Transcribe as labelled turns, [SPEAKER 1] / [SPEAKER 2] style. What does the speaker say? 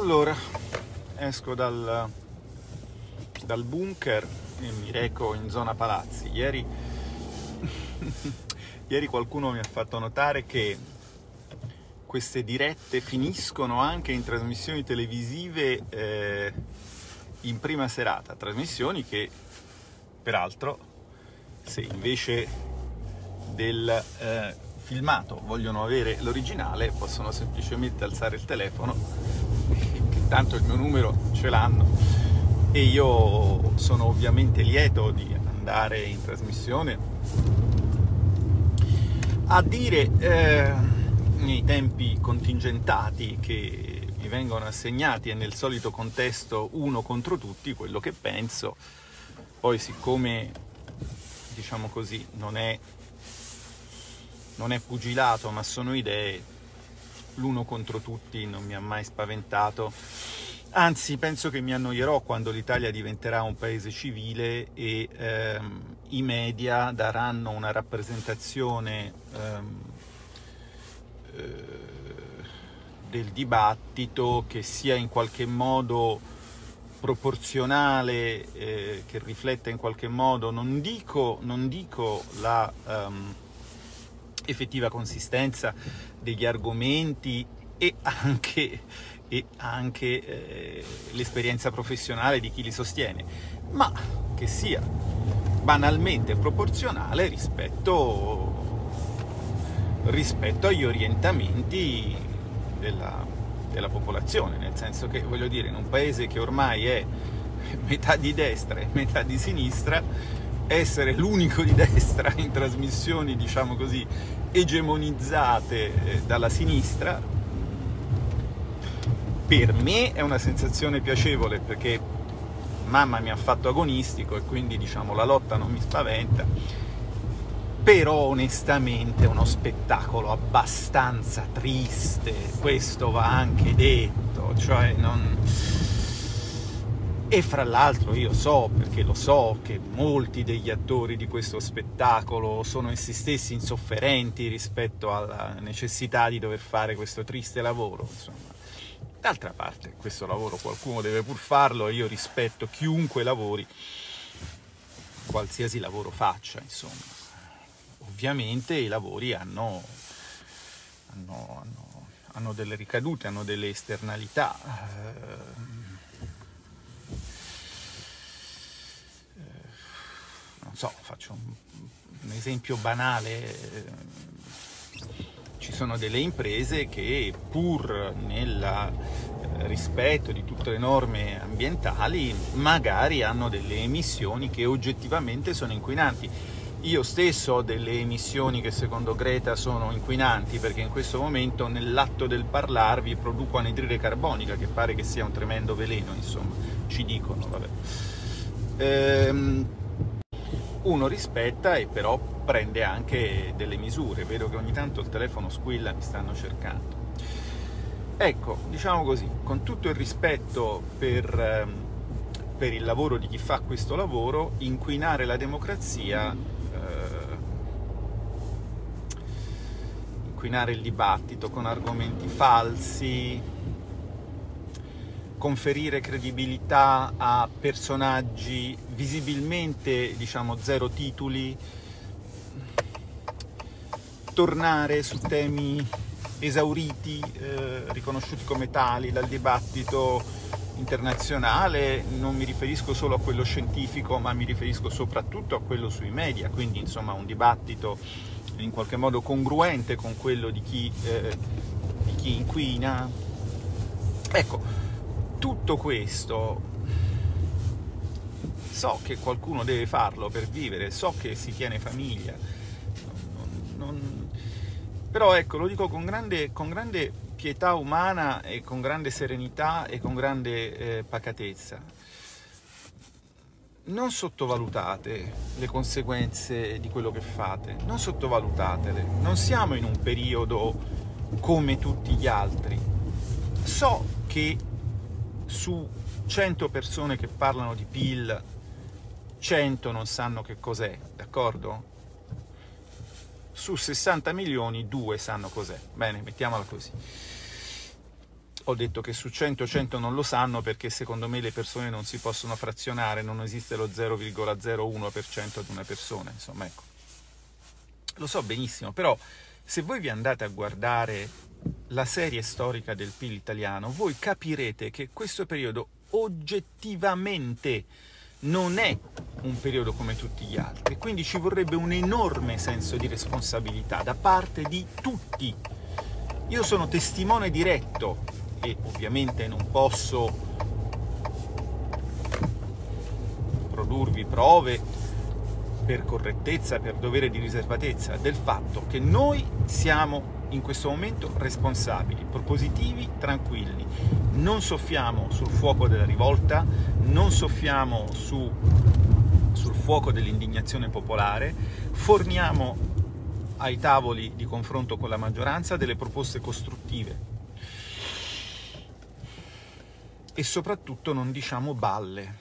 [SPEAKER 1] Allora, esco dal, dal bunker e mi reco in zona palazzi. Ieri, ieri qualcuno mi ha fatto notare che queste dirette finiscono anche in trasmissioni televisive eh, in prima serata, trasmissioni che peraltro se invece del eh, filmato vogliono avere l'originale possono semplicemente alzare il telefono tanto il mio numero ce l'hanno. E io sono ovviamente lieto di andare in trasmissione. A dire eh, nei tempi contingentati che mi vengono assegnati e nel solito contesto uno contro tutti quello che penso poi siccome diciamo così non è non è pugilato ma sono idee l'uno contro tutti non mi ha mai spaventato. Anzi, penso che mi annoierò quando l'Italia diventerà un paese civile e ehm, i media daranno una rappresentazione ehm, eh, del dibattito che sia in qualche modo proporzionale, eh, che rifletta in qualche modo, non dico, non dico la um, effettiva consistenza degli argomenti e anche, e anche eh, l'esperienza professionale di chi li sostiene, ma che sia banalmente proporzionale rispetto, rispetto agli orientamenti della, della popolazione, nel senso che voglio dire, in un paese che ormai è metà di destra e metà di sinistra, essere l'unico di destra in trasmissioni, diciamo così, egemonizzate eh, dalla sinistra, per me è una sensazione piacevole perché mamma mi ha fatto agonistico e quindi diciamo la lotta non mi spaventa, però onestamente è uno spettacolo abbastanza triste, questo va anche detto, cioè non e fra l'altro io so, perché lo so, che molti degli attori di questo spettacolo sono essi stessi insofferenti rispetto alla necessità di dover fare questo triste lavoro. Insomma. D'altra parte, questo lavoro qualcuno deve pur farlo e io rispetto chiunque lavori, qualsiasi lavoro faccia, insomma. Ovviamente i lavori hanno, hanno, hanno, hanno delle ricadute, hanno delle esternalità. Eh, so, faccio un, un esempio banale, ci sono delle imprese che pur nel eh, rispetto di tutte le norme ambientali magari hanno delle emissioni che oggettivamente sono inquinanti. Io stesso ho delle emissioni che secondo Greta sono inquinanti perché in questo momento nell'atto del parlarvi produco anidride carbonica che pare che sia un tremendo veleno, insomma, ci dicono, vabbè. Ehm, uno rispetta e però prende anche delle misure. Vedo che ogni tanto il telefono squilla, mi stanno cercando. Ecco, diciamo così, con tutto il rispetto per, ehm, per il lavoro di chi fa questo lavoro, inquinare la democrazia, eh, inquinare il dibattito con argomenti falsi, conferire credibilità a personaggi visibilmente, diciamo, zero titoli, tornare su temi esauriti, eh, riconosciuti come tali dal dibattito internazionale, non mi riferisco solo a quello scientifico, ma mi riferisco soprattutto a quello sui media, quindi insomma un dibattito in qualche modo congruente con quello di chi, eh, di chi inquina. Ecco, tutto questo so che qualcuno deve farlo per vivere, so che si tiene famiglia, non, non, però ecco, lo dico con grande, con grande, pietà umana e con grande serenità e con grande eh, pacatezza. Non sottovalutate le conseguenze di quello che fate, non sottovalutatele. Non siamo in un periodo come tutti gli altri. So che su 100 persone che parlano di PIL, 100 non sanno che cos'è, d'accordo? Su 60 milioni, 2 sanno cos'è. Bene, mettiamola così. ho detto che su 100 100 non lo sanno perché secondo me le persone non si possono frazionare, non esiste lo 0,01% di una persona, insomma ecco. Lo so benissimo, però se voi vi andate a guardare la serie storica del PIL italiano, voi capirete che questo periodo oggettivamente non è un periodo come tutti gli altri, quindi ci vorrebbe un enorme senso di responsabilità da parte di tutti. Io sono testimone diretto e ovviamente non posso produrvi prove per correttezza, per dovere di riservatezza, del fatto che noi siamo in questo momento responsabili, propositivi, tranquilli. Non soffiamo sul fuoco della rivolta, non soffiamo su, sul fuoco dell'indignazione popolare, forniamo ai tavoli di confronto con la maggioranza delle proposte costruttive e soprattutto non diciamo balle.